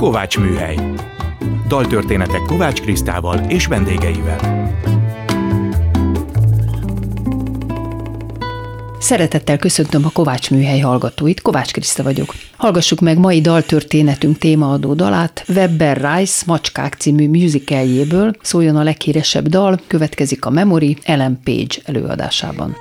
Kovács Műhely. Daltörténetek Kovács Krisztával és vendégeivel. Szeretettel köszöntöm a Kovács Műhely hallgatóit, Kovács Kriszta vagyok. Hallgassuk meg mai daltörténetünk témaadó dalát, Webber Rice Macskák című musicaljéből, szóljon a leghíresebb dal, következik a Memory Ellen Page előadásában.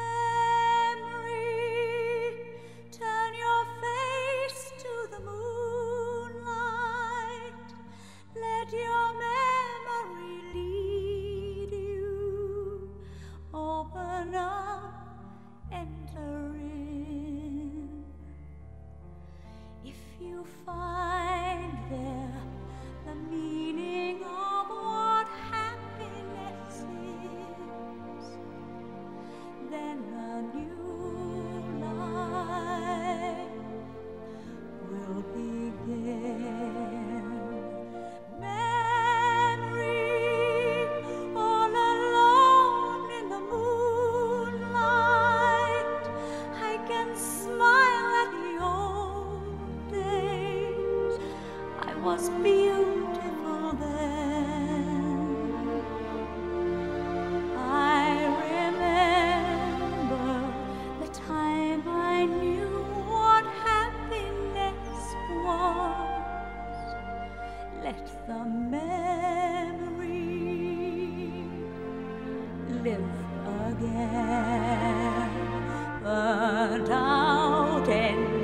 live again. Burnt out and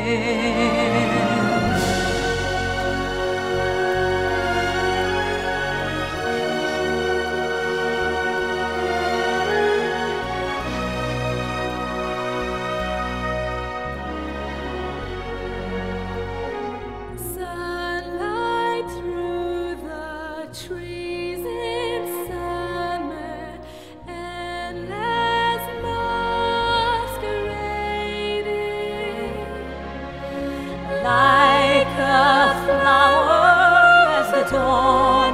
ver. like a flower as the dawn.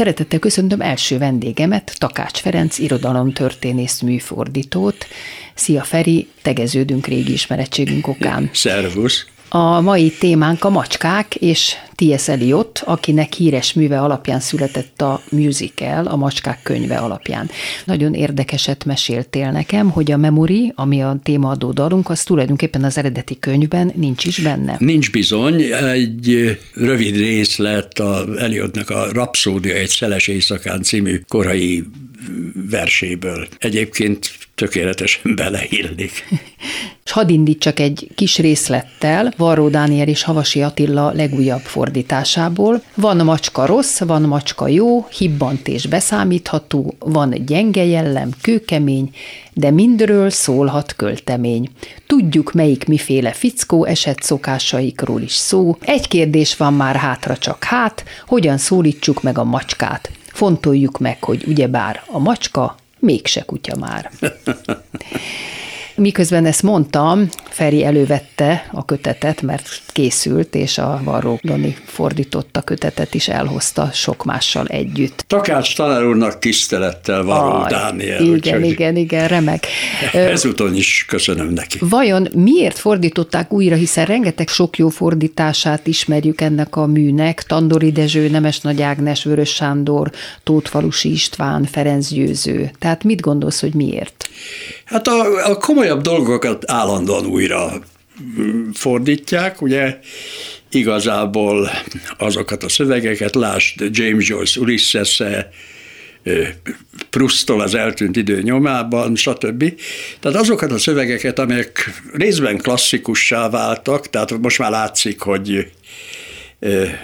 Szeretettel köszöntöm első vendégemet, Takács Ferenc, irodalomtörténész műfordítót. Szia Feri, tegeződünk régi ismerettségünk okán. Szervusz! A mai témánk a macskák, és T.S. Eliot, akinek híres műve alapján született a musical, a macskák könyve alapján. Nagyon érdekeset meséltél nekem, hogy a Memory, ami a témaadó dalunk, az tulajdonképpen az eredeti könyvben nincs is benne. Nincs bizony, egy rövid részlet a Eliotnak a Rapszódia egy szeles éjszakán című korai verséből. Egyébként tökéletesen beleillik. És hadd indítsak egy kis részlettel, Varró Dániel és Havasi Attila legújabb fordításából. Van macska rossz, van macska jó, hibbant és beszámítható, van gyenge jellem, kőkemény, de mindről szólhat költemény. Tudjuk, melyik miféle fickó esett szokásaikról is szó. Egy kérdés van már hátra csak hát, hogyan szólítsuk meg a macskát. Fontoljuk meg, hogy ugyebár a macska mégse kutya már. Miközben ezt mondtam, Feri elővette a kötetet, mert készült, és a Varró Doni fordította kötetet is elhozta sok mással együtt. Takács tanár úrnak tisztelettel Varró ah, Dániel. Igen, úgyhogy igen, igen, remek. Ezúton is köszönöm neki. Vajon miért fordították újra, hiszen rengeteg sok jó fordítását ismerjük ennek a műnek, Tandori Dezső, Nemes Nagy Ágnes, Vörös Sándor, Tótfalusi István, Ferenc Győző. Tehát mit gondolsz, hogy miért? Hát a, a komolyabb dolgokat állandóan újra fordítják, ugye igazából azokat a szövegeket, lásd James Joyce ulysses Prustól az eltűnt idő nyomában, stb. Tehát azokat a szövegeket, amelyek részben klasszikussá váltak, tehát most már látszik, hogy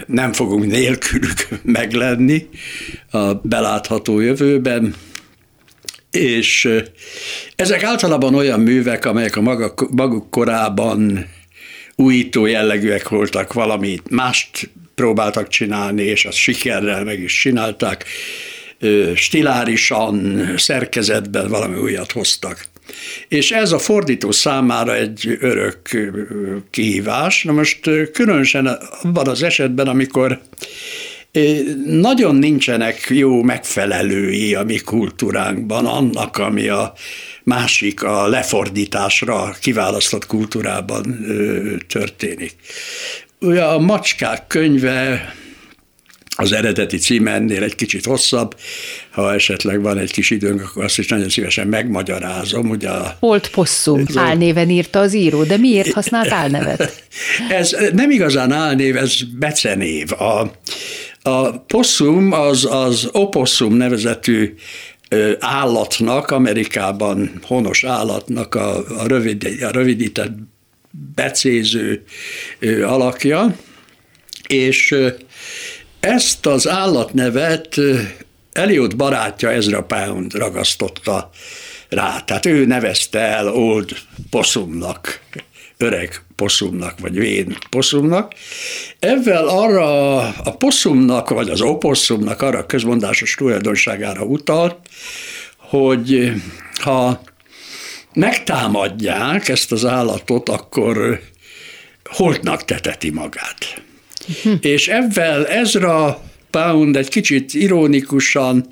nem fogunk nélkülük meglenni a belátható jövőben, és ezek általában olyan művek, amelyek a maguk, maguk korában újító jellegűek voltak, valamit mást próbáltak csinálni, és azt sikerrel meg is csinálták, stilárisan, szerkezetben valami újat hoztak. És ez a fordító számára egy örök kihívás. Na most különösen abban az esetben, amikor nagyon nincsenek jó megfelelői a mi kultúránkban annak, ami a másik a lefordításra kiválasztott kultúrában történik. Ugye a Macskák könyve az eredeti címe ennél egy kicsit hosszabb, ha esetleg van egy kis időnk, akkor azt is nagyon szívesen megmagyarázom. Ugye a, Old Possum álnéven írta az író, de miért használt álnevet? Ez nem igazán álnév, ez becenév. A, a possum az, az opossum nevezetű állatnak, Amerikában honos állatnak a, a, rövid, a rövidített becéző alakja, és ezt az állatnevet Eliot barátja Ezra Pound ragasztotta rá. Tehát ő nevezte el Old Possumnak öreg poszumnak, vagy vén poszumnak. Ezzel arra a poszumnak, vagy az oposszumnak arra a közmondásos tulajdonságára utalt, hogy ha megtámadják ezt az állatot, akkor holtnak teteti magát. Hm. És ezzel Ezra Pound egy kicsit ironikusan,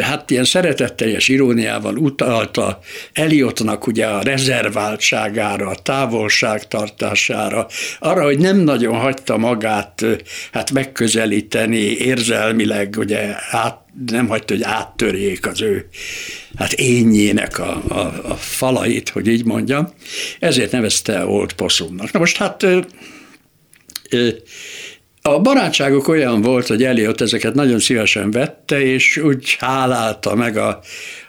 hát ilyen szeretetteljes iróniával utalta Eliotnak ugye a rezerváltságára, a távolságtartására, arra, hogy nem nagyon hagyta magát hát megközelíteni érzelmileg, ugye át, nem hagyta, hogy áttörjék az ő hát ényének a, a, a falait, hogy így mondjam. Ezért nevezte Old Possumnak. Na most hát a barátságok olyan volt, hogy Eliott ezeket nagyon szívesen vette, és úgy hálálta meg a,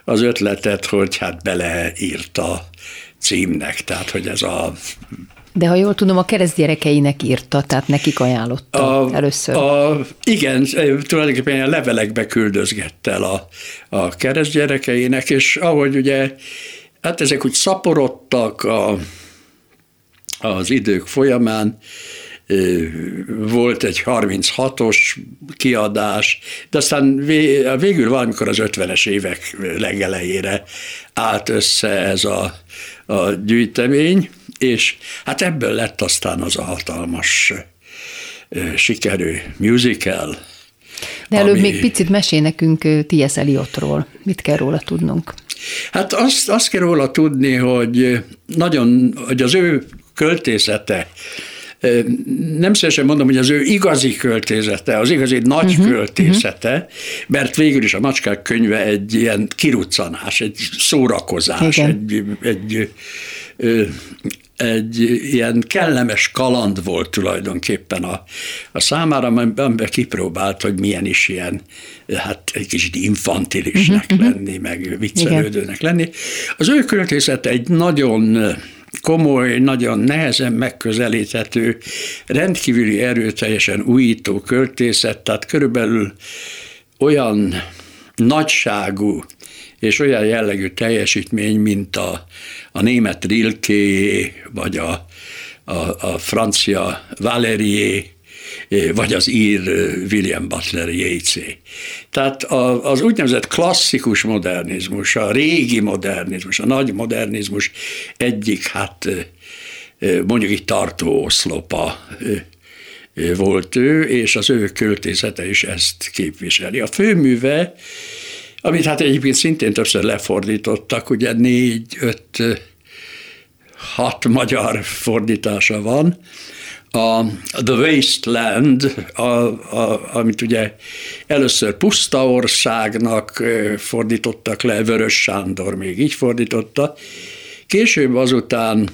az ötletet, hogy hát beleírta címnek, tehát hogy ez a de ha jól tudom, a keresztgyerekeinek írta, tehát nekik ajánlotta a, először. A, igen, tulajdonképpen a levelekbe küldözgette el a, a keresztgyerekeinek, és ahogy ugye, hát ezek úgy szaporodtak a, az idők folyamán, volt egy 36-os kiadás, de aztán végül valamikor az 50-es évek legelejére állt össze ez a, a gyűjtemény, és hát ebből lett aztán az a hatalmas sikerű musical. De előbb ami... még picit mesél nekünk T.S. Eliotról. Mit kell róla tudnunk? Hát azt, azt kell róla tudni, hogy nagyon, hogy az ő költészete nem szívesen mondom, hogy az ő igazi költészete, az igazi nagy uh-huh, költészete, mert végül is a macskák könyve egy ilyen kiruccanás, egy szórakozás, egy, egy, egy, egy ilyen kellemes kaland volt tulajdonképpen a, a számára, amiben kipróbált, hogy milyen is ilyen, hát egy kicsit infantilisnek uh-huh, lenni, meg viccelődőnek lenni. Az ő költészete egy nagyon komoly, nagyon nehezen megközelíthető, rendkívüli erőteljesen újító költészet, tehát körülbelül olyan nagyságú és olyan jellegű teljesítmény, mint a, a német Rilke, vagy a, a, a francia Valerier, vagy az ír William Butler yeats Tehát az úgynevezett klasszikus modernizmus, a régi modernizmus, a nagy modernizmus egyik, hát mondjuk itt tartó oszlopa volt ő, és az ő költészete is ezt képviseli. A főműve, amit hát egyébként szintén többször lefordítottak, ugye négy, öt, hat magyar fordítása van, a The Wasteland, a, a, amit ugye először Puszta országnak fordítottak le, Vörös Sándor még így fordította, később azután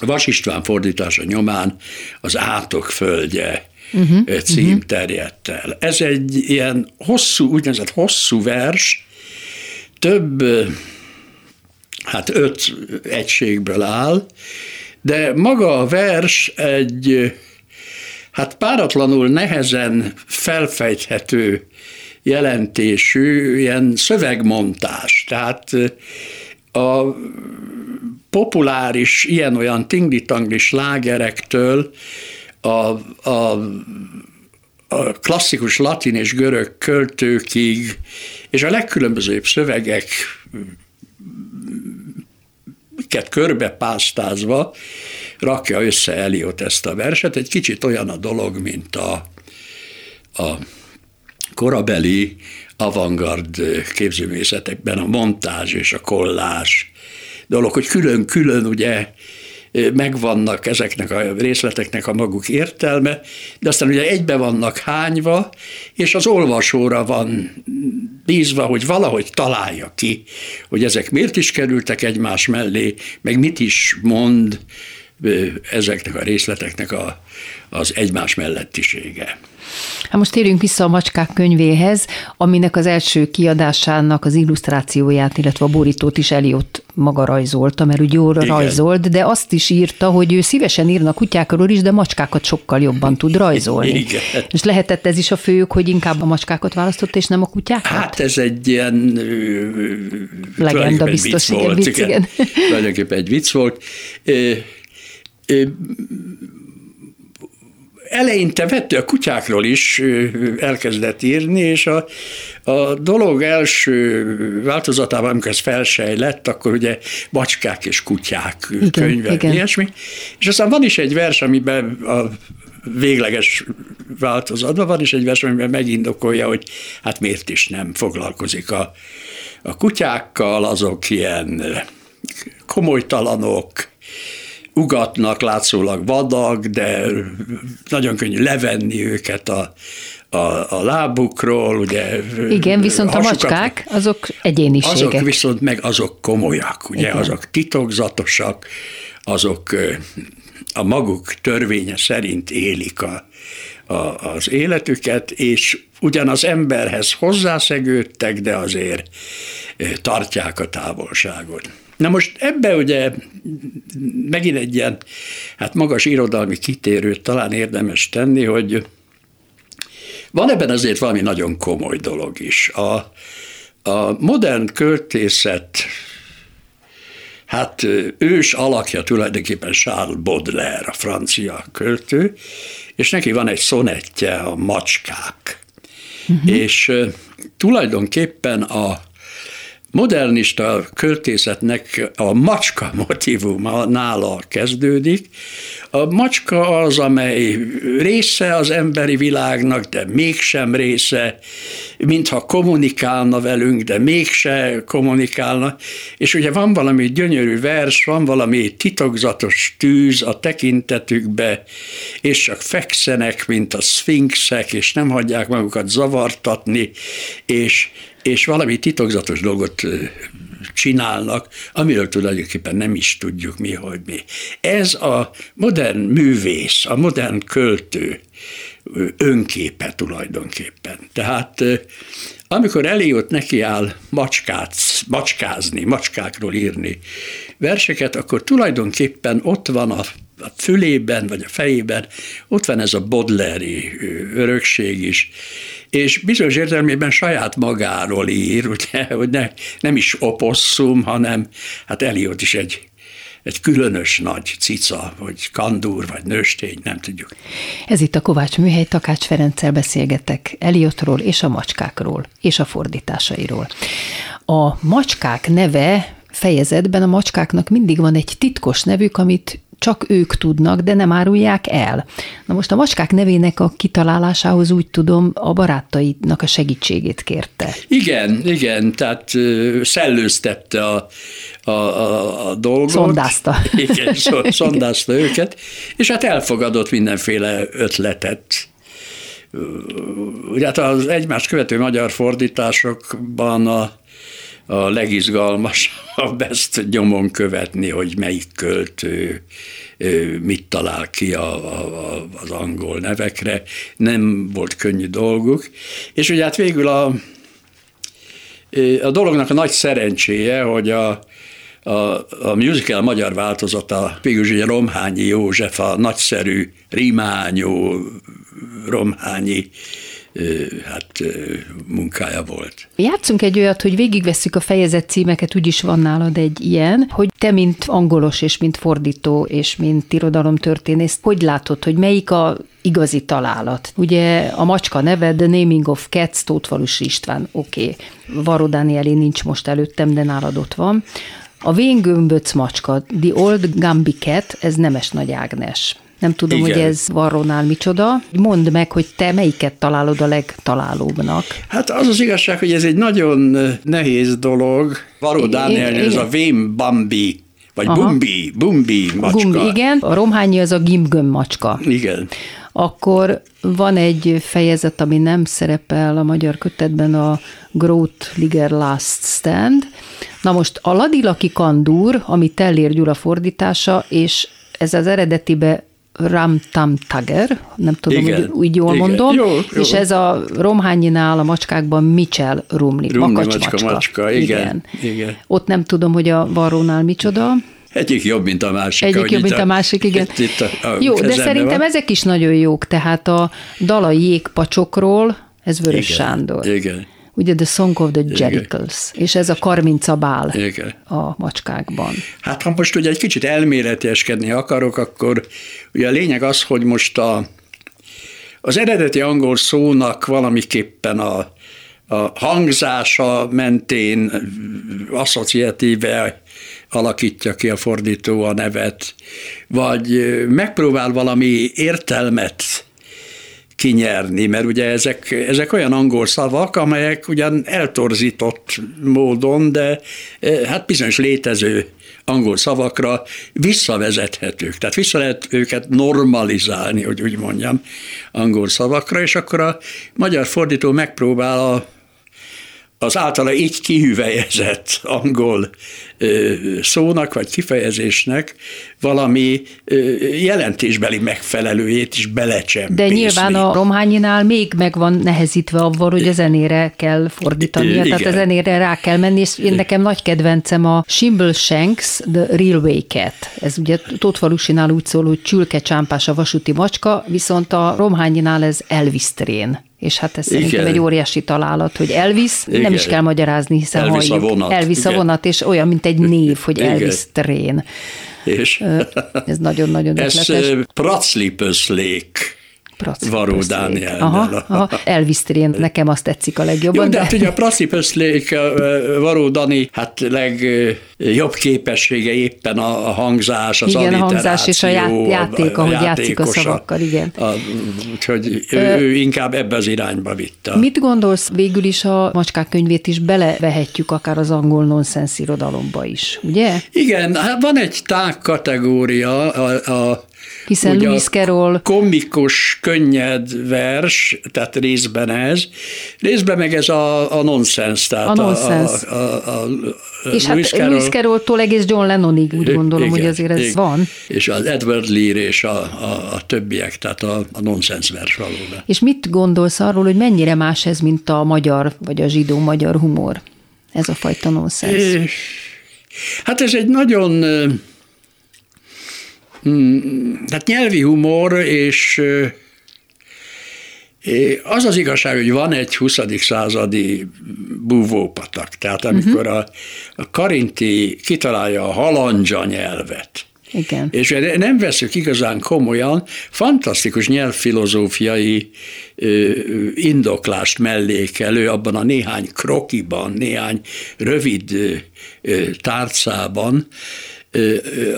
Vas István fordítása nyomán az Átok földje uh-huh, cím uh-huh. terjedt el. Ez egy ilyen hosszú, úgynevezett hosszú vers, több, hát öt egységből áll, de maga a vers egy hát páratlanul nehezen felfejthető jelentésű ilyen szövegmontás. Tehát a populáris ilyen-olyan tingli-tangli slágerektől a, a, a klasszikus latin és görög költőkig, és a legkülönbözőbb szövegek amiket körbepásztázva rakja össze Eliot ezt a verset. Egy kicsit olyan a dolog, mint a, a korabeli avantgard képzőművészetekben a montázs és a kollás dolog, hogy külön-külön ugye megvannak ezeknek a részleteknek a maguk értelme, de aztán ugye egybe vannak hányva, és az olvasóra van bízva, hogy valahogy találja ki, hogy ezek miért is kerültek egymás mellé, meg mit is mond ezeknek a részleteknek a, az egymás mellettisége. Hát most térjünk vissza a Macskák könyvéhez, aminek az első kiadásának az illusztrációját, illetve a borítót is Eliott maga rajzolta, mert úgy jól Igen. rajzolt, de azt is írta, hogy ő szívesen írna kutyákról is, de macskákat sokkal jobban tud rajzolni. Igen. És lehetett ez is a főjük, hogy inkább a macskákat választott, és nem a kutyákat? Hát ez egy ilyen legenda biztos, vicc volt, vicc, igen. Tulajdonképpen egy vicc volt eleinte vette a kutyákról is elkezdett írni, és a, a dolog első változatában, amikor ez felsejlett, akkor ugye macskák és kutyák igen, könyve, igen. ilyesmi. És aztán van is egy vers, amiben a végleges változatban van is egy vers, amiben megindokolja, hogy hát miért is nem foglalkozik a, a kutyákkal, azok ilyen komolytalanok, ugatnak, látszólag vadag, de nagyon könnyű levenni őket a, a, a lábukról, ugye. Igen, viszont a, a macskák, azok egyéniségek. Azok viszont meg azok komolyak, ugye, Igen. azok titokzatosak, azok a maguk törvénye szerint élik a, a, az életüket, és ugyan az emberhez hozzászegődtek, de azért tartják a távolságot. Na most ebbe ugye megint egy ilyen hát magas irodalmi kitérőt talán érdemes tenni, hogy van ebben azért valami nagyon komoly dolog is. A, a modern költészet hát ős alakja tulajdonképpen Charles Baudelaire, a francia költő, és neki van egy szonettje, a macskák. Uh-huh. És tulajdonképpen a modernista költészetnek a macska motivuma nála kezdődik. A macska az, amely része az emberi világnak, de mégsem része, mintha kommunikálna velünk, de mégse kommunikálna. És ugye van valami gyönyörű vers, van valami titokzatos tűz a tekintetükbe, és csak fekszenek, mint a szfinxek, és nem hagyják magukat zavartatni, és és valami titokzatos dolgot csinálnak, amiről tulajdonképpen nem is tudjuk mi, hogy mi. Ez a modern művész, a modern költő önképe tulajdonképpen. Tehát amikor Eliott nekiáll macskát, macskázni, macskákról írni verseket, akkor tulajdonképpen ott van a a fülében, vagy a fejében, ott van ez a bodleri örökség is, és bizonyos értelmében saját magáról ír, ugye, hogy ne, nem is oposszum, hanem hát Eliott is egy egy különös nagy cica, vagy kandúr, vagy nőstény, nem tudjuk. Ez itt a Kovács Műhely, Takács Ferenccel beszélgetek Eliotról és a macskákról, és a fordításairól. A macskák neve fejezetben a macskáknak mindig van egy titkos nevük, amit csak ők tudnak, de nem árulják el. Na most a macskák nevének a kitalálásához úgy tudom, a barátainak a segítségét kérte. Igen, igen, tehát szellőztette a, a, a, a dolgot. Szondázta. Igen, szondázta őket, és hát elfogadott mindenféle ötletet. Ugye hát az egymást követő magyar fordításokban a a legizgalmasabb ezt nyomon követni, hogy melyik költő mit talál ki a, a, az angol nevekre. Nem volt könnyű dolguk. És ugye hát végül a, a dolognak a nagy szerencséje, hogy a, a, a musical magyar változata végül ugye Romhányi József, a nagyszerű rimányó Romhányi hát munkája volt. Játszunk egy olyat, hogy végigvesszük a fejezet címeket, úgyis van nálad egy ilyen, hogy te, mint angolos és mint fordító és mint irodalomtörténész, hogy látod, hogy melyik a igazi találat. Ugye a macska neve, The Naming of Cats, Tótvalus István, oké. Okay. Varó Dánieli nincs most előttem, de nálad ott van. A Véngömböc macska, The Old Gambi Cat, ez Nemes Nagy Ágnes. Nem tudom, Igen. hogy ez Varrónál micsoda. Mondd meg, hogy te melyiket találod a legtalálóbbnak. Hát az az igazság, hogy ez egy nagyon nehéz dolog. Varó Dániel, ez a Vém Bambi vagy Aha. Bumbi, Bumbi macska. Gumbi, igen, a romhányi az a Gimgöm macska. Igen. Akkor van egy fejezet, ami nem szerepel a magyar kötetben, a Groth Liger Last Stand. Na most a Ladilaki Kandúr, ami Tellér Gyula fordítása, és ez az eredetibe Ramtam Tager, nem tudom, Igen. hogy úgy jól Igen. mondom, jó, jó. és ez a Romhányinál a macskákban Mitchell Rumli, Rumli makacs macska. macska. macska. Igen. Igen. Igen. Ott nem tudom, hogy a Varrónál micsoda. Egyik jobb, mint a másik. Egyik jobb, mint a, a másik, igen. Itt, itt a, a Jó, de szerintem van. ezek is nagyon jók, tehát a dalai jégpacsokról, ez Vörös igen, Sándor. Igen ugye The Song of the Jericles, és ez a karminca bál Igen. a macskákban. Hát ha most ugye egy kicsit elméletieskedni akarok, akkor ugye a lényeg az, hogy most a, az eredeti angol szónak valamiképpen a, a hangzása mentén asszociatíve alakítja ki a fordító a nevet, vagy megpróbál valami értelmet kinyerni, mert ugye ezek, ezek olyan angol szavak, amelyek ugyan eltorzított módon, de e, hát bizonyos létező angol szavakra visszavezethetők. Tehát vissza lehet őket normalizálni, hogy úgy mondjam, angol szavakra, és akkor a magyar fordító megpróbál a az általa így kihüvelyezett angol szónak vagy kifejezésnek valami jelentésbeli megfelelőjét is belecsempészni. De nyilván a Romhányinál még meg van nehezítve avval, hogy a zenére kell fordítania, Igen. tehát a zenére rá kell menni, és én nekem nagy kedvencem a Shimble Shanks, The Railway Cat. Ez ugye Tótvalusinál úgy szól, hogy csülke csámpás a vasúti macska, viszont a Romhányinál ez Elvis Trén és hát ez Igen. szerintem egy óriási találat, hogy Elvis, Igen. nem is kell magyarázni, hiszen Elvis halljuk. A vonat. Elvis Igen. a vonat, és olyan, mint egy név, hogy Igen. Elvis Trén. És ez nagyon-nagyon ötletes. Ez praclipöszlék Varó Dániel. Aha, aha, Elvis Trén, nekem azt tetszik a legjobban. Jó, de, de... hát ugye a praclipöszlék Varó Dani, hát legjobb képessége éppen a hangzás, az igen, a hangzás és a játék, ahogy játszik a szavakkal, igen. A, úgyhogy ő, ő inkább ebbe az irányba vitte. Mit gondolsz, végül is a macskák könyvét is belevehetjük akár az angol nonsens irodalomba is, ugye? Igen, hát van egy tág kategória, a, a Hiszen Ugye Lewis a Carroll komikus, könnyed vers, tehát részben ez, részben meg ez a, a nonsens, tehát A nonsense. A, a, a, a és hát Lewis Carrolltól egész John Lennonig úgy gondolom, igen, hogy azért ez igen. van. És az Edward Lear és a, a, a többiek, tehát a, a nonsens vers valóban. És mit gondolsz arról, hogy mennyire más ez, mint a magyar vagy a zsidó-magyar humor? Ez a fajta nonsens. Hát ez egy nagyon mm, hát nyelvi humor, és ö, é, az az igazság, hogy van egy 20. századi búvópatak, tehát amikor a, a Karinti kitalálja a halandzsa nyelvet, Igen. és nem veszük igazán komolyan, fantasztikus nyelvfilozófiai ö, indoklást mellékelő abban a néhány krokiban, néhány rövid ö, tárcában,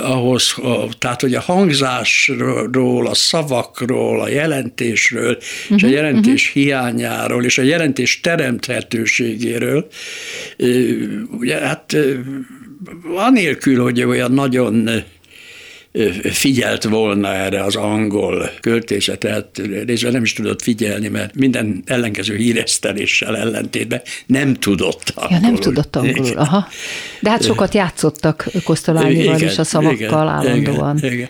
ahhoz, a, tehát hogy a hangzásról, a szavakról, a jelentésről, uh-huh, és a jelentés uh-huh. hiányáról, és a jelentés teremthetőségéről, ugye hát anélkül, hogy olyan nagyon figyelt volna erre az angol költészetet, részben nem is tudott figyelni, mert minden ellenkező híreszteléssel ellentétben nem tudott angolul. Ja, nem tudott angolul, aha. De hát sokat játszottak Kosztolányival és a szavakkal igen, állandóan. Igen, igen.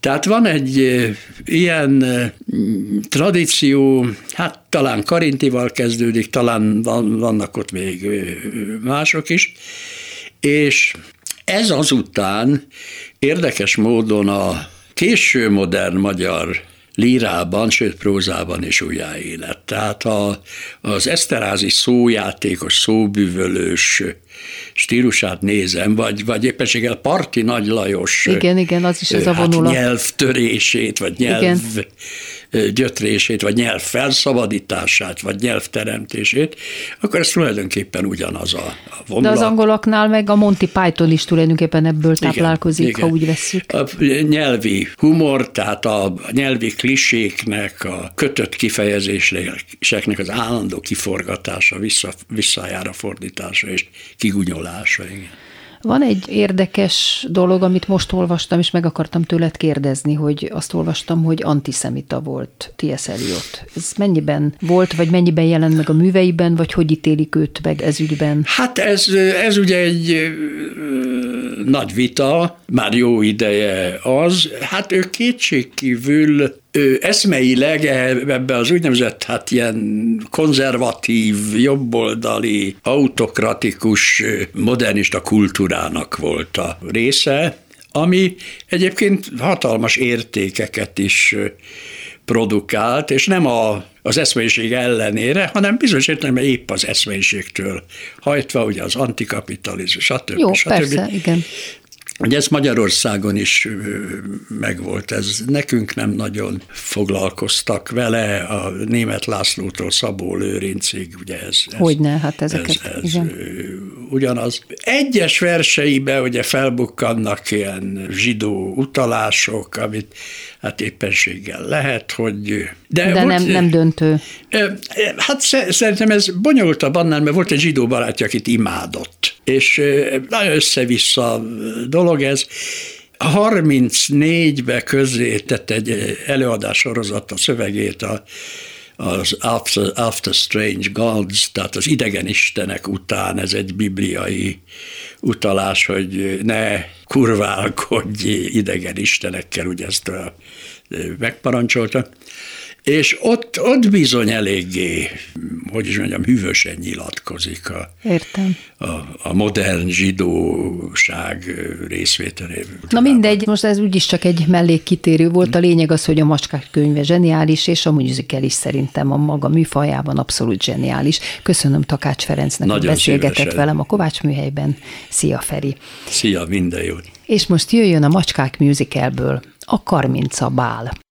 Tehát van egy ilyen tradíció, hát talán Karintival kezdődik, talán van, vannak ott még mások is, és ez azután érdekes módon a késő modern magyar lírában, sőt prózában is újjáélet. Tehát a, az eszterázi szójátékos, szóbűvölős stílusát nézem, vagy, vagy éppenséggel Parti Nagy Lajos igen, igen, az is ez a hát vonulat. nyelvtörését, vagy nyelv igen. Gyötrését, vagy nyelv felszabadítását, vagy nyelvteremtését, akkor ez tulajdonképpen ugyanaz a, a vonulat. De az angoloknál meg a Monty Python is tulajdonképpen ebből táplálkozik, igen, ha úgy vesszük. A nyelvi humor, tehát a nyelvi kliséknek, a kötött kifejezéseknek az állandó kiforgatása, vissza, visszájára fordítása és kigunyolása. Igen. Van egy érdekes dolog, amit most olvastam, és meg akartam tőled kérdezni, hogy azt olvastam, hogy antiszemita volt T.S. Eliot. Ez mennyiben volt, vagy mennyiben jelent meg a műveiben, vagy hogy ítélik őt meg ez ügyben? Hát ez, ez ugye egy nagy vita, már jó ideje az. Hát ő kétségkívül ő eszmeileg ebbe az úgynevezett hát ilyen konzervatív, jobboldali, autokratikus, modernista kultúrának volt a része, ami egyébként hatalmas értékeket is produkált, és nem a, az eszmélyiség ellenére, hanem bizonyos értelemben épp az eszmélyiségtől hajtva, ugye az antikapitalizmus, stb. Jó, stb. persze, igen. Ugye ez Magyarországon is megvolt, ez nekünk nem nagyon foglalkoztak vele, a német Lászlótól Szabó Lőrincig, ugye ez... ez Hogyne, hát ezeket, ez, ez igen. Ugyanaz. Egyes verseibe ugye felbukkannak ilyen zsidó utalások, amit hát éppenséggel lehet, hogy... De, de nem, nem döntő. Hát szerintem ez bonyolultabb annál, mert volt egy zsidó barátja, akit imádott. És nagyon össze-vissza dolog ez. 34-be közé tett egy előadás sorozat a szövegét a, az After, After Strange Gods, tehát az idegen istenek után, ez egy bibliai utalás, hogy ne kurválkodj idegen istenekkel, ugye ezt megparancsolta. És ott, ott bizony eléggé, hogy is mondjam, hűvösen nyilatkozik a, Értem. a, a modern zsidóság részvételéből. Na mindegy, most ez úgyis csak egy mellékkitérő volt. A lényeg az, hogy a Macskák könyve zseniális, és a musical is szerintem a maga műfajában abszolút zseniális. Köszönöm Takács Ferencnek, Nagyon hogy beszélgetett szívesen. velem a Kovács műhelyben. Szia Feri! Szia, minden jót! És most jöjjön a Macskák musicalből a Karminca Bál.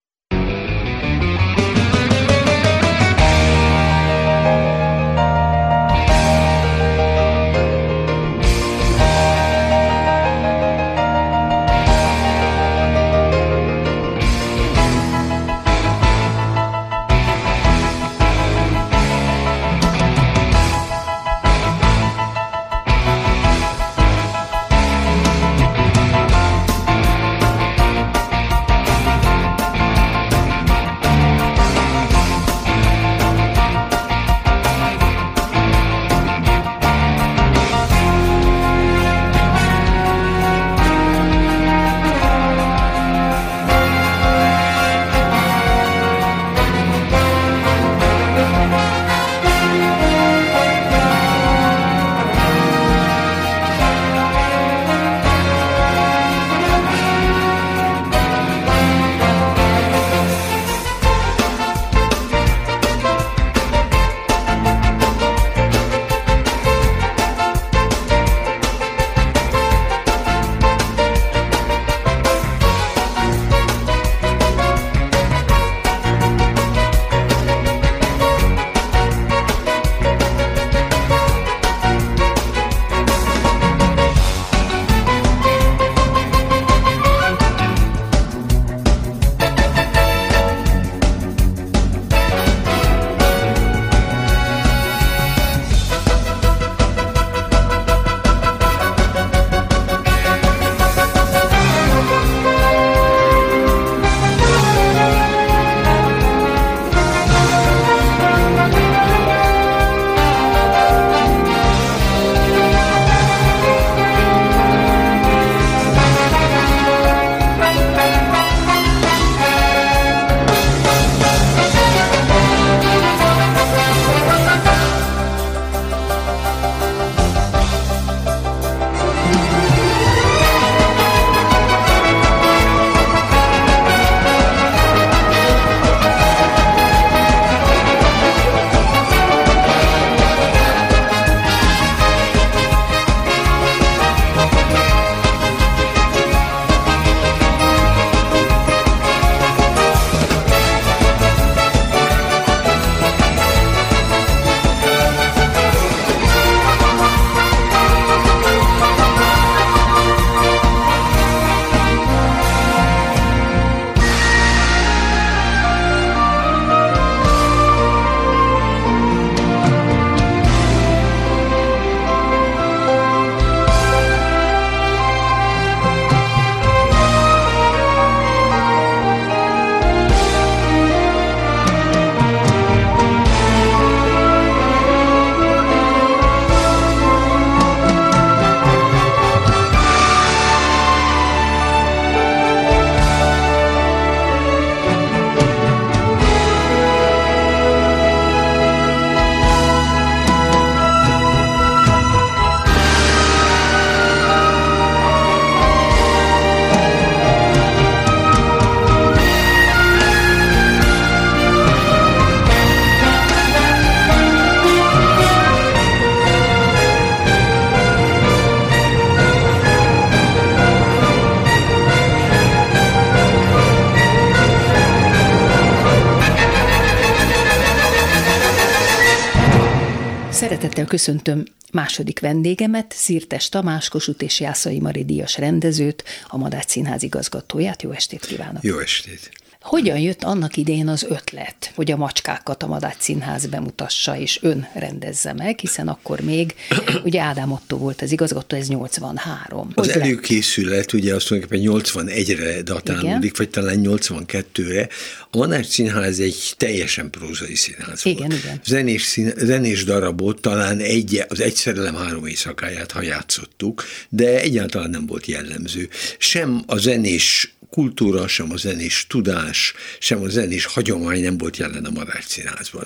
Szeretettel köszöntöm második vendégemet, Szirtes Tamás, Kossuth és Jászai Mari Díjas rendezőt, a Madács Színház igazgatóját. Jó estét kívánok! Jó estét! Hogyan jött annak idején az ötlet, hogy a macskákat a Madács Színház bemutassa és ön rendezze meg, hiszen akkor még, ugye Ádám Otto volt az igazgató, ez 83. Az hogy előkészület lett? ugye azt tulajdonképpen 81-re datálódik, Igen? vagy talán 82-re. A Madács Színház egy teljesen prózai színház volt. Igen, igen. Zenés, szín, zenés darabot, talán egy, az egy szerelem három éjszakáját, ha játszottuk, de egyáltalán nem volt jellemző. Sem a zenés kultúra, sem a zenés tudás, sem a zenés hagyomány nem volt jelen a Madács Színházban.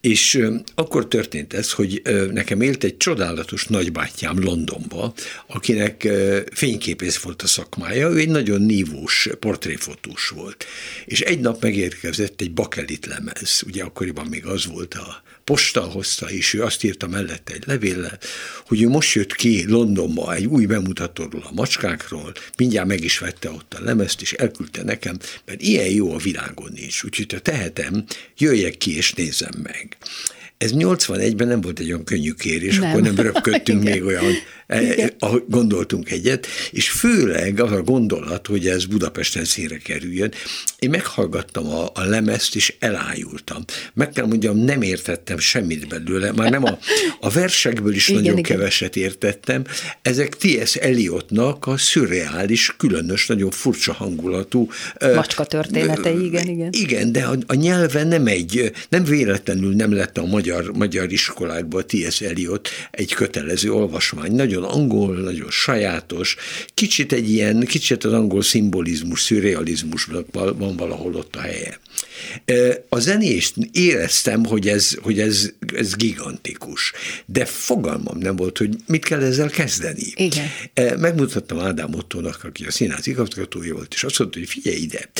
És akkor történt ez, hogy nekem élt egy csodálatos nagybátyám Londonba, akinek fényképész volt a szakmája, ő egy nagyon nívós portréfotós volt. És egy nap megérkezett egy bakelit lemez, ugye akkoriban még az volt a posta hozta, és ő azt írta mellette egy levéllel, hogy ő most jött ki Londonba egy új bemutatóról a macskákról, mindjárt meg is vette ott a lemezt, és elküldte nekem, mert ilyen jó a világon nincs, úgyhogy ha tehetem, jöjjek ki és nézem meg. Ez 81-ben nem volt egy olyan könnyű kérés, nem. akkor nem röpködtünk még olyan, ahogy gondoltunk egyet, és főleg az a gondolat, hogy ez Budapesten színre kerüljön. Én meghallgattam a, a lemezt, és elájultam. Meg kell mondjam, nem értettem semmit belőle, már nem a, a versekből is igen, nagyon igen. keveset értettem. Ezek T.S. Eliotnak a szürreális, különös, nagyon furcsa hangulatú. Macska történetei, igen, igen. Igen, de a, a nyelve nem egy, nem véletlenül nem lett a magyar magyar, magyar iskolákból T.S. Eliot egy kötelező olvasmány. Nagyon angol, nagyon sajátos, kicsit egy ilyen, kicsit az angol szimbolizmus, szürrealizmusnak van valahol ott a helye. A zenést éreztem, hogy ez, hogy ez, ez gigantikus, de fogalmam nem volt, hogy mit kell ezzel kezdeni. Igen. Megmutattam Ádám Ottónak, aki a színház igazgatója volt, és azt mondta, hogy figyelj ide,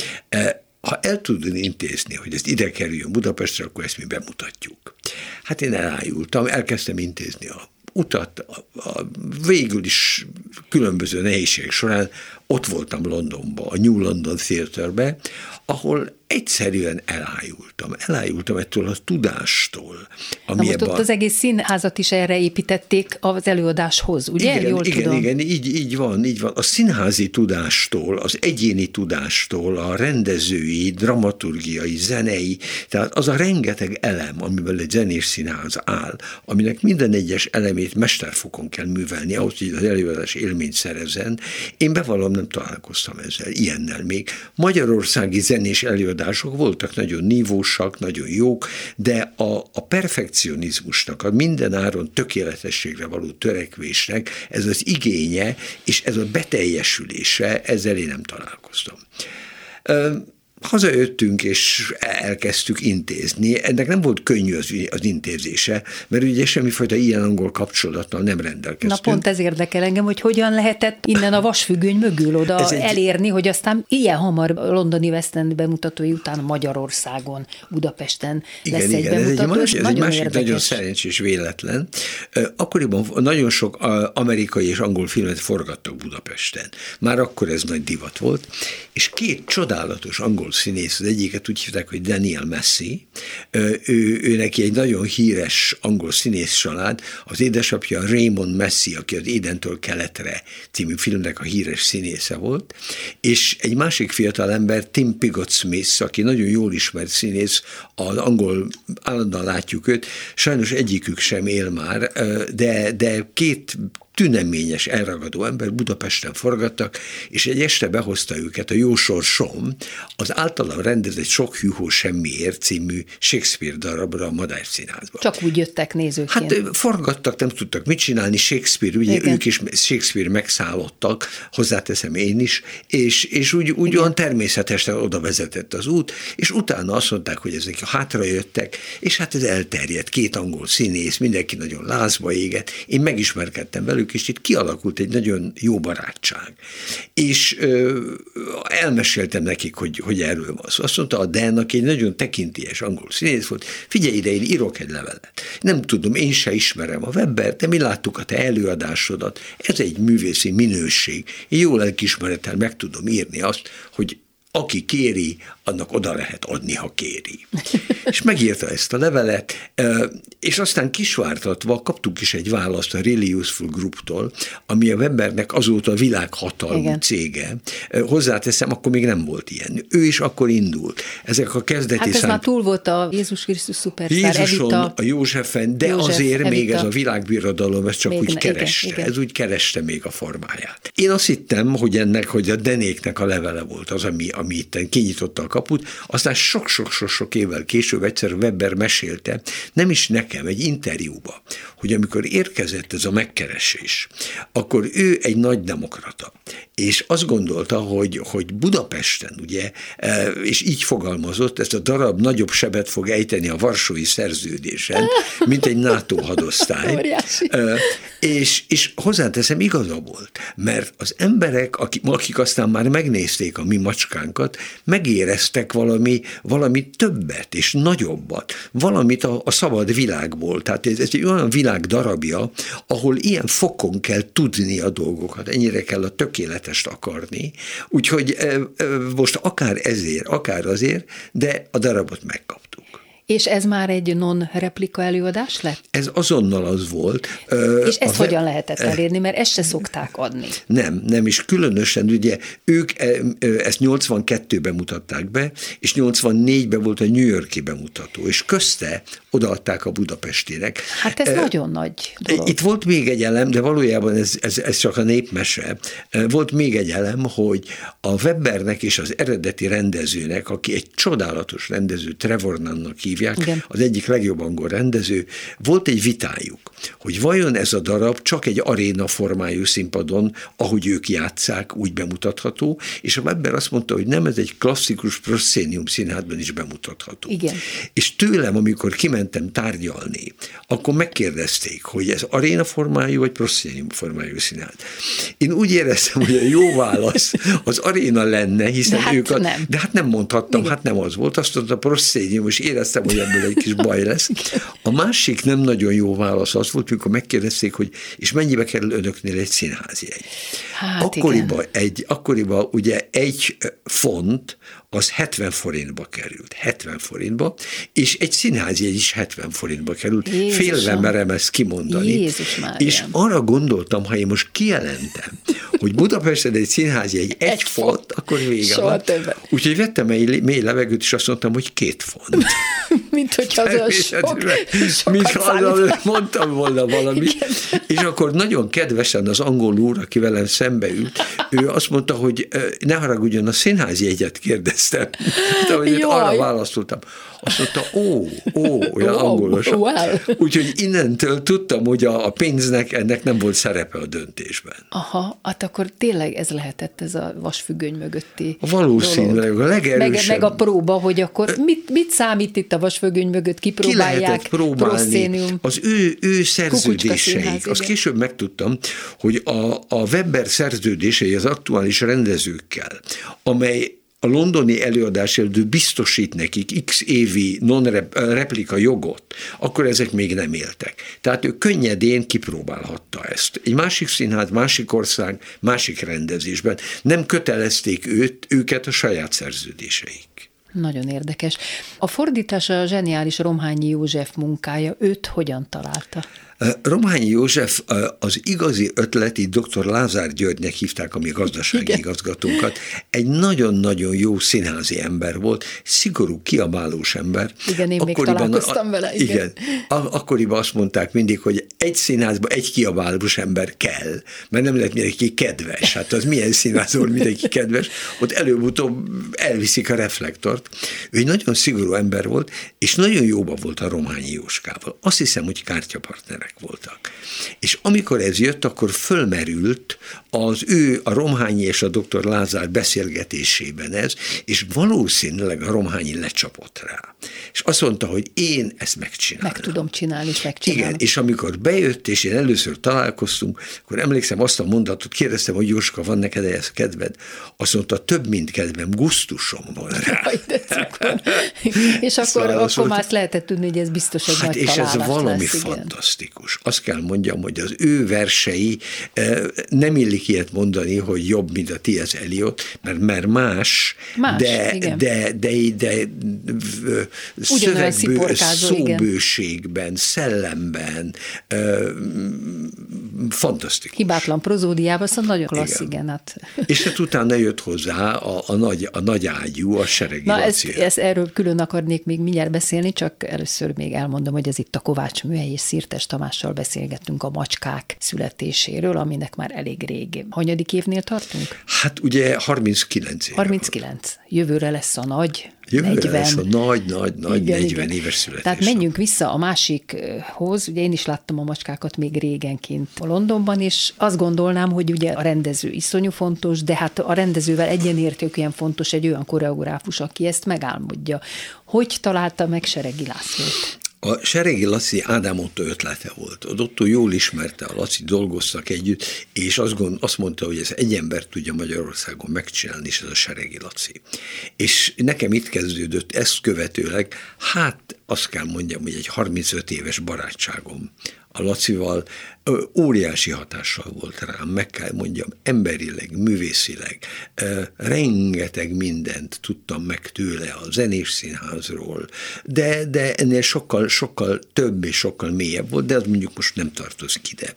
ha el tudod intézni, hogy ez ide kerüljön Budapestre, akkor ezt mi bemutatjuk. Hát én elájultam, elkezdtem intézni a utat, a, a, végül is különböző nehézségek során ott voltam Londonban, a New London Theatre-be, ahol egyszerűen elájultam. Elájultam ettől a tudástól. Ami Na most ott a... az egész színházat is erre építették az előadáshoz, ugye? Igen, Jól igen, tudom. igen így, így van, így van. A színházi tudástól, az egyéni tudástól, a rendezői, dramaturgiai, zenei, tehát az a rengeteg elem, amiben egy zenés színház áll, aminek minden egyes elemét mesterfokon kell művelni, ahhoz, hogy az előadás élményt szerezzen. Én bevallom, nem találkoztam ezzel, ilyennel még. Magyarországi zenés előadások voltak nagyon nívósak, nagyon jók, de a, a perfekcionizmusnak, a mindenáron tökéletességre való törekvésnek ez az igénye és ez a beteljesülése, ezzel én nem találkoztam hazajöttünk, és elkezdtük intézni. Ennek nem volt könnyű az, az intézése, mert ugye semmifajta ilyen angol kapcsolattal nem rendelkeztünk. Na pont ez érdekel engem, hogy hogyan lehetett innen a vasfüggöny mögül oda egy... elérni, hogy aztán ilyen hamar londoni West End bemutatói után Magyarországon, Budapesten igen, lesz igen, egy bemutató. Ez egy, ez egy másik érdekes. nagyon szerencsés véletlen. Akkoriban nagyon sok amerikai és angol filmet forgattak Budapesten. Már akkor ez nagy divat volt, és két csodálatos angol színész, az egyiket úgy hívták, hogy Daniel Messi, ő, ő neki egy nagyon híres angol színész család, az édesapja Raymond Messi, aki az Édentől keletre című filmnek a híres színésze volt, és egy másik fiatal ember, Tim Pigott Smith, aki nagyon jól ismert színész, az angol, állandóan látjuk őt, sajnos egyikük sem él már, de, de két tüneményes, elragadó ember Budapesten forgattak, és egy este behozta őket a Jó Sorsom, az általam rendezett Sok hűhó semmiért című Shakespeare darabra a Madár Színházba. Csak úgy jöttek nézőként. Hát forgattak, nem tudtak mit csinálni, Shakespeare, ugye Igen. ők is Shakespeare megszállottak, hozzáteszem én is, és, és úgy, úgy olyan természetesen oda vezetett az út, és utána azt mondták, hogy ezek hátra jöttek, és hát ez elterjedt, két angol színész, mindenki nagyon lázba éget, én megismerkedtem velük, velük, és itt kialakult egy nagyon jó barátság. És ö, elmeséltem nekik, hogy, hogy erről van szó. Azt mondta, a Dan, aki egy nagyon tekintélyes angol színész volt, figyelj ide, én írok egy levelet. Nem tudom, én se ismerem a Weber, de mi láttuk a te előadásodat. Ez egy művészi minőség. Én jó lelkismerettel meg tudom írni azt, hogy aki kéri, annak oda lehet adni, ha kéri. és megírta ezt a levelet, és aztán kisvártatva kaptuk is egy választ a Really Useful Grouptól, ami a Webernek azóta a világhatalmú Igen. cége. Hozzáteszem, akkor még nem volt ilyen. Ő is akkor indult. Ezek a kezdeti Hát ez szám... már túl volt a Jézus Krisztus szupersztár, Jézuson, Evita. a Józsefen, de József, azért Evita. még ez a világbirodalom, ez csak még úgy kereste, igen, igen. ez úgy kereste még a formáját. Én azt hittem, hogy ennek, hogy a Denéknek a levele volt az, ami, ami itt kinyitotta a kaput, aztán sok-sok-sok évvel később egyszer Weber mesélte, nem is nekem, egy interjúba, hogy amikor érkezett ez a megkeresés, akkor ő egy nagy demokrata, és azt gondolta, hogy, hogy Budapesten, ugye, e, és így fogalmazott, ezt a darab nagyobb sebet fog ejteni a Varsói szerződésen, mint egy NATO hadosztály. E, és, és hozzáteszem, igaza volt, mert az emberek, akik, akik aztán már megnézték a mi macskánkat, megéreztek valami, valami többet és nagyobbat, valamit a, a szabad világból. Tehát ez, ez egy olyan világ darabja, ahol ilyen fokon kell tudni a dolgokat, ennyire kell a tökéletest akarni. Úgyhogy most akár ezért, akár azért, de a darabot megkaptuk. És ez már egy non-replika előadás lett? Ez azonnal az volt. És ezt a, hogyan lehetett elérni, mert ezt se szokták adni. Nem, nem, és különösen ugye ők ezt 82-ben mutatták be, és 84-ben volt a New Yorki bemutató, és közte odaadták a Budapestinek. Hát ez e, nagyon nagy dolog. Itt volt még egy elem, de valójában ez, ez, ez csak a népmese. Volt még egy elem, hogy a Webernek és az eredeti rendezőnek, aki egy csodálatos rendező, Trevor Nannnak hívják, Igen. az egyik legjobb angol rendező, volt egy vitájuk, hogy vajon ez a darab csak egy aréna formájú színpadon, ahogy ők játszák, úgy bemutatható, és a Weber azt mondta, hogy nem, ez egy klasszikus proszénium színházban is bemutatható. Igen. És tőlem, amikor kimentem tárgyalni, akkor megkérdezték, hogy ez aréna formájú, vagy proszénium formájú színház. Én úgy éreztem, hogy a jó válasz az aréna lenne, hiszen de hát ők a, nem. De hát nem mondhattam, Igen. hát nem az volt. Azt mondta a proszénium, és éreztem, hogy ebből egy kis baj lesz. A másik nem nagyon jó válasz az volt, amikor megkérdezték, hogy és mennyibe kerül önöknél egy színházjegy. Hát akkoriban, egy, akkoriban ugye egy font az 70 forintba került, 70 forintba, és egy színházjegy is 70 forintba került. Jézusom. Félve merem ezt kimondani. Jézus és arra gondoltam, ha én most kijelentem, hogy Budapesten egy színházi egy, egy font, akkor vége Soha van. Többet. Úgyhogy vettem egy mély levegőt, és azt mondtam, hogy két font. Mint hogyha az a sok, Mint ha mondtam volna valamit. Igen. És akkor nagyon kedvesen az angol úr, aki velem szembe ült, ő azt mondta, hogy ne haragudjon, a színházi egyet kérdeztem. De, arra választottam. Azt mondta, ó, ó, olyan wow, angolos. Wow. Úgyhogy innentől tudtam, hogy a, a pénznek ennek nem volt szerepe a döntésben. Aha, hát akkor tényleg ez lehetett ez a vasfüggöny mögötti Valószínűleg, dolog. a legerősebb. Meg, meg a próba, hogy akkor mit, mit számít itt a vasfüggöny mögött, kipróbálják? Ki lehetett próbálni. Az ő, ő szerződéseik, azt később megtudtam, hogy a, a Weber szerződései az aktuális rendezőkkel, amely a londoni előadás előtt biztosít nekik x évi non-replika jogot, akkor ezek még nem éltek. Tehát ő könnyedén kipróbálhatta ezt. Egy másik színház, másik ország, másik rendezésben nem kötelezték őt, őket a saját szerződéseik. Nagyon érdekes. A fordítás a zseniális Romhányi József munkája, őt hogyan találta? Rományi József az igazi ötleti dr. Lázár Györgynek hívták a mi gazdasági igen. igazgatónkat. Egy nagyon-nagyon jó színházi ember volt, szigorú, kiabálós ember. Igen, én akkoriban, még találkoztam vele. Igen. igen. Akkoriban azt mondták mindig, hogy egy színházban egy kiabálós ember kell, mert nem lehet mindenki kedves. Hát az milyen színház volt, mindenki kedves. Ott előbb-utóbb elviszik a reflektort. Ő egy nagyon szigorú ember volt, és nagyon jóba volt a Rományi Jóskával. Azt hiszem, hogy kártyapartnerek voltak. És amikor ez jött, akkor fölmerült az ő, a Romhányi és a dr. Lázár beszélgetésében ez, és valószínűleg a Romhányi lecsapott rá. És azt mondta, hogy én ezt megcsinálom. Meg tudom csinálni, és megcsinálom. Igen, és amikor bejött, és én először találkoztunk, akkor emlékszem azt a mondatot, kérdeztem, hogy Jóska, van neked ehhez kedved? Azt mondta, több, mint kedvem, gusztusom van rá. cukor. és akkor, szóval akkor már azt lehetett tudni, hogy ez biztos egy hát nagy és ez valami lesz, fantasztikus. Azt kell mondjam, hogy az ő versei nem illik ilyet mondani, hogy jobb, mint a T.S. Eliot, mert, mert más, más de, de, de, de, de szövegbő, szóbőségben, igen. szellemben, fantasztikus. Hibátlan prozódiával, szóval nagyon klassz, igen. igen hát. És hát utána jött hozzá a, a, nagy, a nagy ágyú, a seregi Na, ezt, ezt, erről külön akarnék még mindjárt beszélni, csak először még elmondom, hogy ez itt a Kovács Műhely és Szirtes Tamással beszélgettünk a macskák születéséről, aminek már elég rég. Hanyadik évnél tartunk? Hát ugye 39 év. 39. Jövőre lesz a nagy Jövőre 40. lesz a nagy, nagy, nagy igen, 40 igen. éves születés. Tehát menjünk vissza a másikhoz. Ugye én is láttam a macskákat még régenként a Londonban, és azt gondolnám, hogy ugye a rendező iszonyú fontos, de hát a rendezővel egyenértően fontos egy olyan koreográfus, aki ezt megálmodja. Hogy találta meg Seregi Lászlót? A Seregi Laci Ádám Otto ötlete volt. Az Otto jól ismerte a Laci, dolgoztak együtt, és azt, gond, azt mondta, hogy ez egy ember tudja Magyarországon megcsinálni, és ez a Seregi Laci. És nekem itt kezdődött ezt követőleg, hát azt kell mondjam, hogy egy 35 éves barátságom a Lacival óriási hatással volt rám, meg kell mondjam, emberileg, művészileg, rengeteg mindent tudtam meg tőle a zenés színházról, de, de ennél sokkal, sokkal több és sokkal mélyebb volt, de az mondjuk most nem tartozik ide.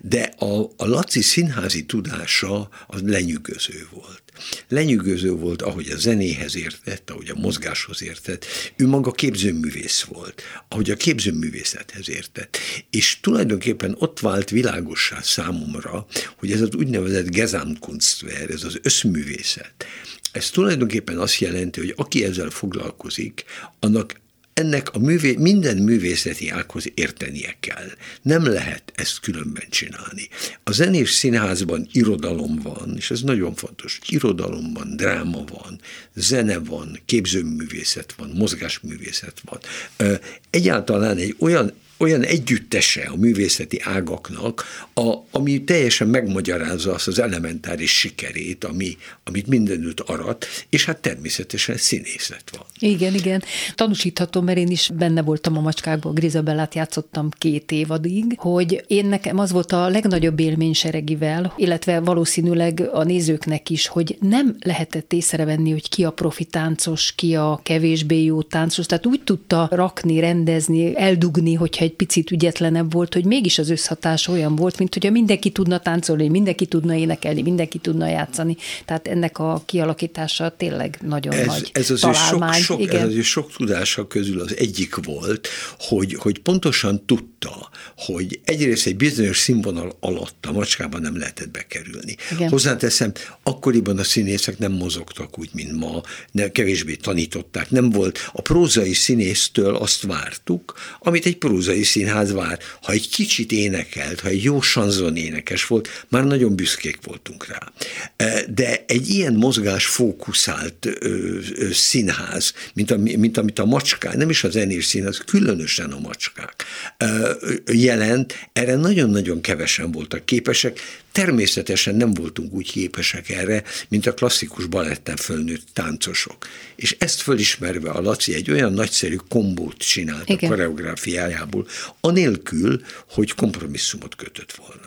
De a, a Laci színházi tudása az lenyűgöző volt. Lenyűgöző volt, ahogy a zenéhez értett, ahogy a mozgáshoz értett. Ő maga képzőművész volt, ahogy a képzőművészethez értett. És tulajdonképpen ott vált világossá számomra, hogy ez az úgynevezett Gesamtkunstwer, ez az összművészet, ez tulajdonképpen azt jelenti, hogy aki ezzel foglalkozik, annak ennek a művé, minden művészeti ághoz értenie kell. Nem lehet ezt különben csinálni. A zenés színházban irodalom van, és ez nagyon fontos. Irodalom van, dráma van, zene van, képzőművészet van, mozgásművészet van. Egyáltalán egy olyan olyan együttese a művészeti ágaknak, a, ami teljesen megmagyarázza azt az elementáris sikerét, ami, amit mindenütt arat, és hát természetesen színészet van. Igen, igen. Tanúsíthatom, mert én is benne voltam a macskákban, Grizabellát játszottam két évadig, hogy én nekem az volt a legnagyobb élmény Seregivel, illetve valószínűleg a nézőknek is, hogy nem lehetett észrevenni, hogy ki a profi táncos, ki a kevésbé jó táncos, tehát úgy tudta rakni, rendezni, eldugni, hogyha egy picit ügyetlenebb volt, hogy mégis az összhatás olyan volt, mint hogyha mindenki tudna táncolni, mindenki tudna énekelni, mindenki tudna játszani. Tehát ennek a kialakítása tényleg nagyon ez, nagy ez az találmány. Sok, sok, igen. Ez az sok tudása közül az egyik volt, hogy, hogy pontosan tudta, hogy egyrészt egy bizonyos színvonal alatt a macskában nem lehetett bekerülni. Igen. Hozzáteszem, akkoriban a színészek nem mozogtak úgy, mint ma, ne, kevésbé tanították, nem volt. A prózai színésztől azt vártuk, amit egy prózai Színház Színház vár, ha egy kicsit énekelt, ha egy jó sanzon énekes volt, már nagyon büszkék voltunk rá. E, de egy ilyen mozgás fókuszált színház, mint, a, mint amit a macskák, nem is a zenés színház, különösen a macskák jelent, erre nagyon-nagyon kevesen voltak képesek, Természetesen nem voltunk úgy képesek erre, mint a klasszikus baletten fölnőtt táncosok. És ezt fölismerve a Laci egy olyan nagyszerű kombót csinált Igen. a koreográfiájából, anélkül, hogy kompromisszumot kötött volna.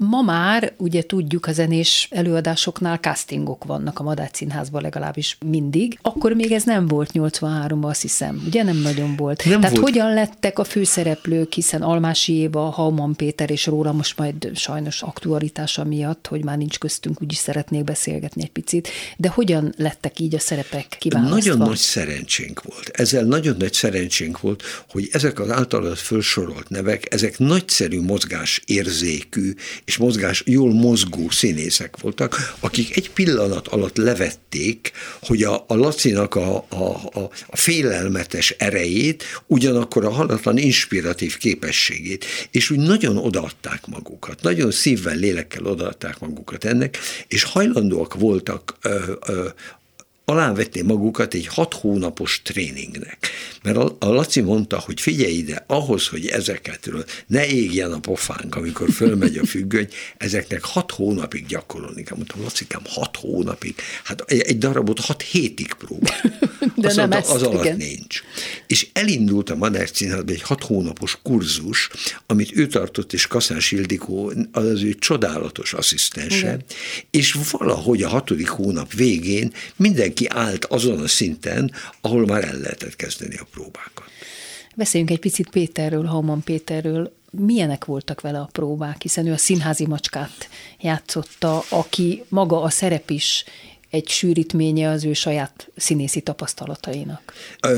Ma már ugye tudjuk a zenés előadásoknál castingok vannak a Madács Színházban legalábbis mindig. Akkor még ez nem volt 83-ban, azt hiszem. Ugye nem nagyon volt. Nem Tehát volt. hogyan lettek a főszereplők, hiszen Almási Éva, Hauman Péter és Róla most majd sajnos aktualitása miatt, hogy már nincs köztünk, úgyis szeretnék beszélgetni egy picit, de hogyan lettek így a szerepek kiválasztva? Nagyon nagy szerencsénk volt. Ezzel nagyon nagy szerencsénk volt, hogy ezek az általad felsorolt nevek, ezek nagyszerű mozgás érzékű és mozgás, jól mozgó színészek voltak, akik egy pillanat alatt levették, hogy a, a Lacinak a, a, a, a félelmetes erejét, ugyanakkor a halatlan inspiratív képességét, és úgy nagyon odaadták magukat, nagyon szívvel, lélekkel odaadták magukat ennek, és hajlandóak voltak ö, ö, alávetné magukat egy hat hónapos tréningnek. Mert a, a Laci mondta, hogy figyelj ide, ahhoz, hogy ezeketről ne égjen a pofánk, amikor fölmegy a függöny, ezeknek hat hónapig gyakorolni kell. Mondtam, Lacikám, hat hónapig. Hát egy, egy darabot hat hétig próbál. De Azt nem mondta, ezt, az alatt igen. nincs. És elindult a Madár Színházba egy hat hónapos kurzus, amit ő tartott, és Kaszás Ildikó az, az ő csodálatos asszisztense, Igen. és valahogy a hatodik hónap végén mindenki állt azon a szinten, ahol már el lehetett kezdeni a próbákat. Beszéljünk egy picit Péterről, Hauman Péterről. Milyenek voltak vele a próbák, hiszen ő a színházi macskát játszotta, aki maga a szerep is egy sűrítménye az ő saját színészi tapasztalatainak.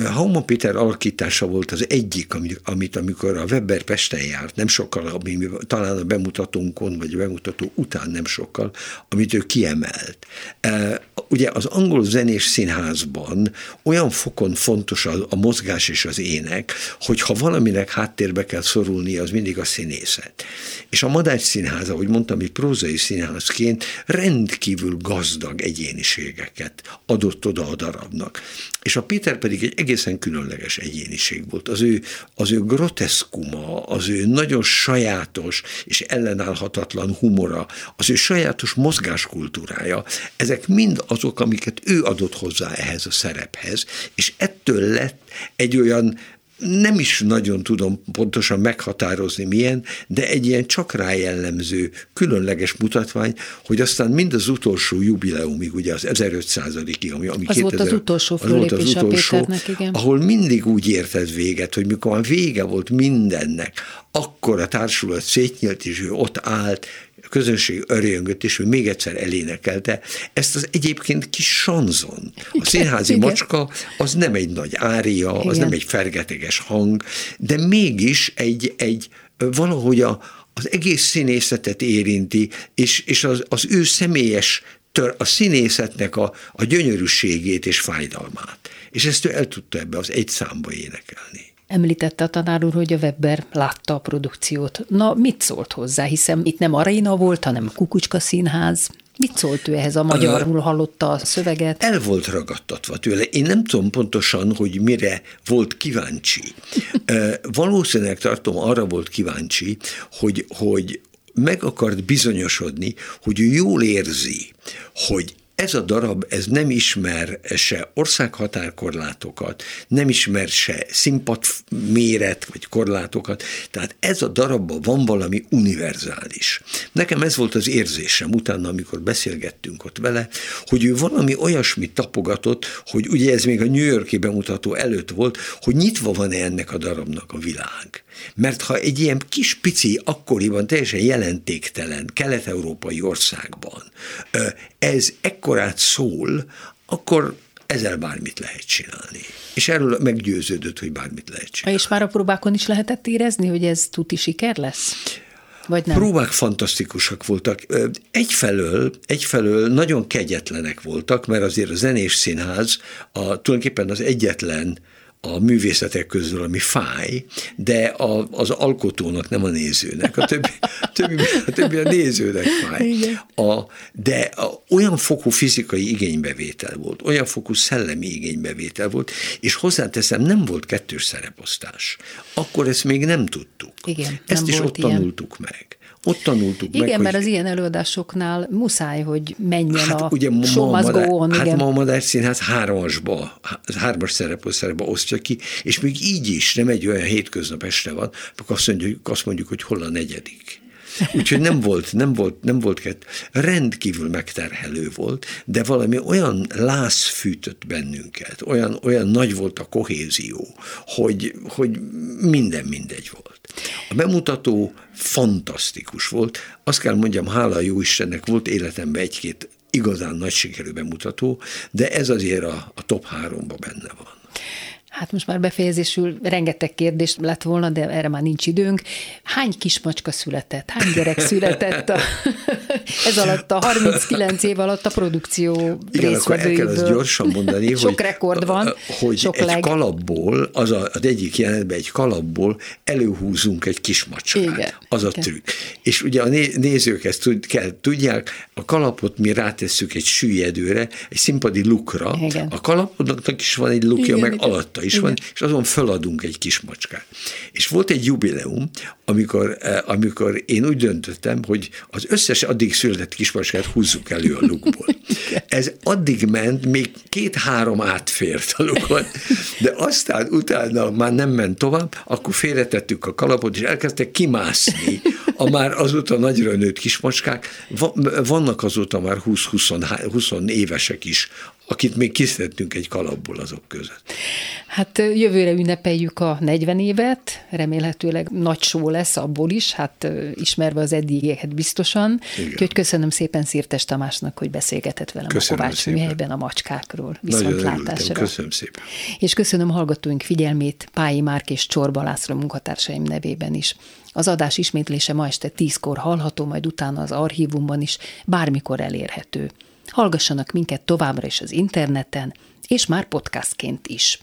Hauman Péter alakítása volt az egyik, ami- amit amikor a Weber Pesten járt, nem sokkal, ami, talán a bemutatónkon, vagy a bemutató után nem sokkal, amit ő kiemelt. Ö, Ugye az angol zenés színházban olyan fokon fontos a, a mozgás és az ének, hogy ha valaminek háttérbe kell szorulni, az mindig a színészet. És a Madács Színház, ahogy mondtam, egy prózai színházként rendkívül gazdag egyéniségeket adott oda a darabnak. És a Péter pedig egy egészen különleges egyéniség volt. Az ő, az ő groteszkuma, az ő nagyon sajátos és ellenállhatatlan humora, az ő sajátos mozgáskultúrája, ezek mind azok, amiket ő adott hozzá ehhez a szerephez, és ettől lett egy olyan nem is nagyon tudom pontosan meghatározni milyen, de egy ilyen csak rá jellemző, különleges mutatvány, hogy aztán mind az utolsó jubileumig, ugye az 1500-ig, ami, ami Az volt az utolsó az volt az utolsó, Péternek, igen. ahol mindig úgy érted véget, hogy mikor már vége volt mindennek, akkor a társulat szétnyílt, és ő ott állt, közönség örjöngött, és ő még egyszer elénekelte. Ezt az egyébként kis sanzon. A színházi igen. macska az nem egy nagy ária, az Igen. nem egy fergeteges hang, de mégis egy, egy valahogy a, az egész színészetet érinti, és, és az, az ő személyes tör, a színészetnek a, a gyönyörűségét és fájdalmát. És ezt ő el tudta ebbe az egy számba énekelni. Említette a tanár úr, hogy a Webber látta a produkciót. Na, mit szólt hozzá? Hiszen itt nem aréna volt, hanem Kukucska Színház. Mit szólt ő ehhez a magyarul hallotta a szöveget? El volt ragadtatva tőle. Én nem tudom pontosan, hogy mire volt kíváncsi. Valószínűleg tartom, arra volt kíváncsi, hogy, hogy meg akart bizonyosodni, hogy ő jól érzi, hogy ez a darab, ez nem ismer se országhatárkorlátokat, nem ismer se színpad méret vagy korlátokat, tehát ez a darabban van valami univerzális. Nekem ez volt az érzésem utána, amikor beszélgettünk ott vele, hogy ő valami olyasmit tapogatott, hogy ugye ez még a New Yorki bemutató előtt volt, hogy nyitva van-e ennek a darabnak a világ. Mert ha egy ilyen kis pici, akkoriban teljesen jelentéktelen kelet-európai országban ez ekkorát szól, akkor ezzel bármit lehet csinálni. És erről meggyőződött, hogy bármit lehet csinálni. És már a próbákon is lehetett érezni, hogy ez tuti siker lesz? Vagy nem? Próbák fantasztikusak voltak. Egyfelől, egyfelől nagyon kegyetlenek voltak, mert azért a zenés színház a, tulajdonképpen az egyetlen a művészetek közül, ami fáj, de a, az alkotónak, nem a nézőnek. A többi a, többi, a, többi a nézőnek fáj. A, de a, olyan fokú fizikai igénybevétel volt, olyan fokú szellemi igénybevétel volt, és hozzáteszem, nem volt kettős szereposztás. Akkor ezt még nem tudtuk. Igen, ezt nem is ott ilyen. tanultuk meg. Ott tanultuk meg, Igen, mert hogy az ilyen előadásoknál muszáj, hogy menjen Hát a ugye on, hát igen. ma a Madár Színház hármasba, hármas szereposztályba osztja ki, és még így is nem egy olyan hétköznap este van, akkor azt mondjuk, azt mondjuk hogy hol a negyedik. Úgyhogy nem volt, nem volt, nem volt kett. Rendkívül megterhelő volt, de valami olyan láz fűtött bennünket, olyan, olyan nagy volt a kohézió, hogy, hogy minden mindegy volt. A bemutató fantasztikus volt. Azt kell mondjam, hála a jó Istennek volt életemben egy-két igazán nagy sikerű bemutató, de ez azért a, a top háromba benne van. Hát most már befejezésül rengeteg kérdés lett volna, de erre már nincs időnk. Hány kismacska született? Hány gyerek született a Ez alatt a 39 év alatt a produkció Igen, akkor el kell azt gyorsan mondani, sok hogy, rekord van, hogy sok egy leg. kalapból, az, a, az egyik jelenetben egy kalapból előhúzunk egy kis macskát. Igen, az a igen. trükk. És ugye a né- nézők ezt tud, kell, tudják, a kalapot mi rátesszük egy süllyedőre, egy színpadi lukra, Igen. a kalapodnak is van egy lukja, Igen, meg igen. alatta is Igen. van, és azon feladunk egy kis macskát. És volt egy jubileum, amikor, eh, amikor én úgy döntöttem, hogy az összes addig született kismacskát húzzuk elő a lukból. Ez addig ment, még két-három átfért a lukon, de aztán utána már nem ment tovább, akkor félretettük a kalapot, és elkezdtek kimászni a már azóta nagyra nőtt kismacskák. Va- Vannak azóta már 20-20 évesek is, akit még kiszedtünk egy kalapból azok között. Hát jövőre ünnepeljük a 40 évet, remélhetőleg nagy só lesz abból is, hát ismerve az eddigieket biztosan. Igen. Úgyhogy köszönöm szépen Szirtes Tamásnak, hogy beszélgetett velem Köszönöm a Kovács műhelyben a macskákról. Viszontlátásra. köszönöm szépen. És köszönöm hallgatóink figyelmét Pályi Márk és Csorba László munkatársaim nevében is. Az adás ismétlése ma este tízkor hallható, majd utána az archívumban is, bármikor elérhető. Hallgassanak minket továbbra is az interneten, és már podcastként is.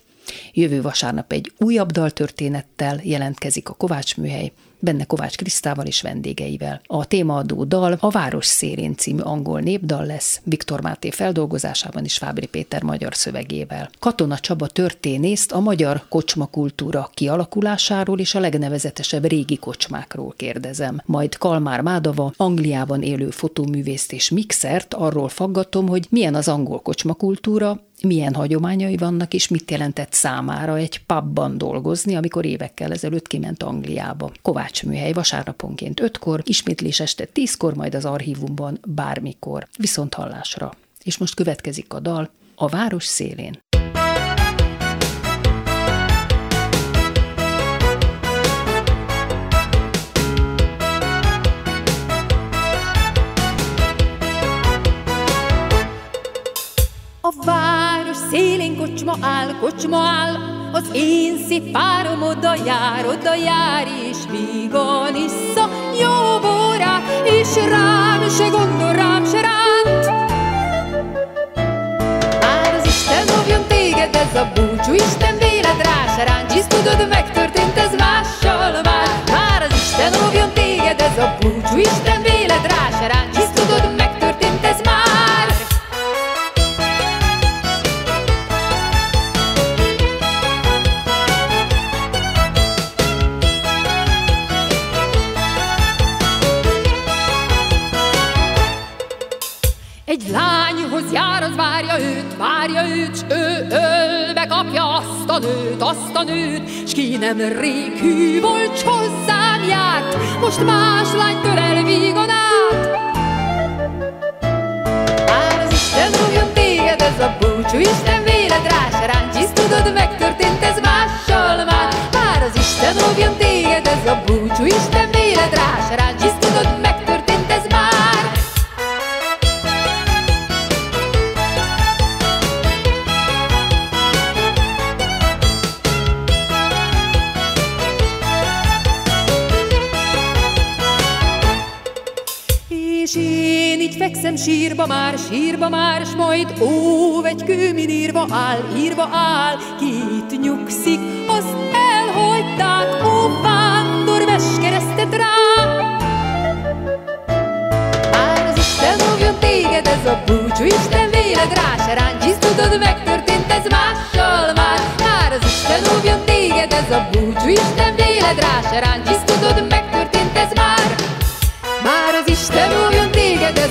Jövő vasárnap egy újabb daltörténettel jelentkezik a Kovács műhely, benne Kovács Krisztával és vendégeivel. A témaadó dal a Város szélén című angol népdal lesz, Viktor Máté feldolgozásában és Fábri Péter magyar szövegével. Katona Csaba történészt a magyar kocsmakultúra kialakulásáról és a legnevezetesebb régi kocsmákról kérdezem. Majd Kalmár Mádava, Angliában élő fotóművészt és mixert arról faggatom, hogy milyen az angol kocsmakultúra, milyen hagyományai vannak, és mit jelentett számára egy pubban dolgozni, amikor évekkel ezelőtt kiment Angliába. Kovács műhely vasárnaponként 5-kor, ismétlés este 10-kor, majd az archívumban bármikor. Viszont hallásra. És most következik a dal A város szélén. A város szélén kocsma áll, kocsma áll, az én szép párom oda jár, oda jár, és vígan issza jó borát, és rám se gondol, rám se ránt. Már az Isten óvjon téged, ez a búcsú, Isten véled rá se ránt, hisz tudod, megtörtént ez mással már. Már az Isten óvjon téged, ez a búcsú, Isten Egy lányhoz jár, az várja őt, várja őt, s ő ölbe kapja azt a nőt, azt a nőt, s ki nem rég hű volt, s hozzám járt, most más lánytól elvígan át. Már az Isten óvjon téged, ez a búcsú, Isten véled rá se tudod, megtörtént ez mással már. Már az Isten óvjon téged, ez a búcsú, Isten véled rá se ráncs, fekszem sírba már, sírba már, s majd óv egy kőmin írva áll, írva áll, ki itt nyugszik, azt elhagyták, ó vándor, vess keresztet rám. Már az Isten óvjon téged, ez a búcsú, Isten véled rá se ráncs, tudod, megtörtént ez mással már. Már az Isten óvjon téged, ez a búcsú, Isten véled rá se ráncs, tudod, megtörtént ez már. Már az Isten óvjon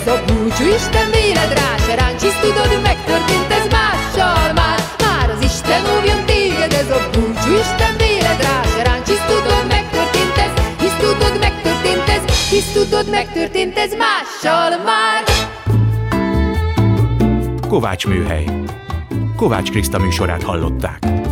ez a búcsú, Isten véled rá se ráncs, tudod, megtörtént ez mással már. Már az Isten óvjon téged, ez a búcsú, Isten véled rá se ráncs, tudod, megtörtént ez, hisz tudod, megtörtént ez, hisz tudod, megtörtént ez mással már. Kovács műhely. Kovács Kriszta műsorát hallották.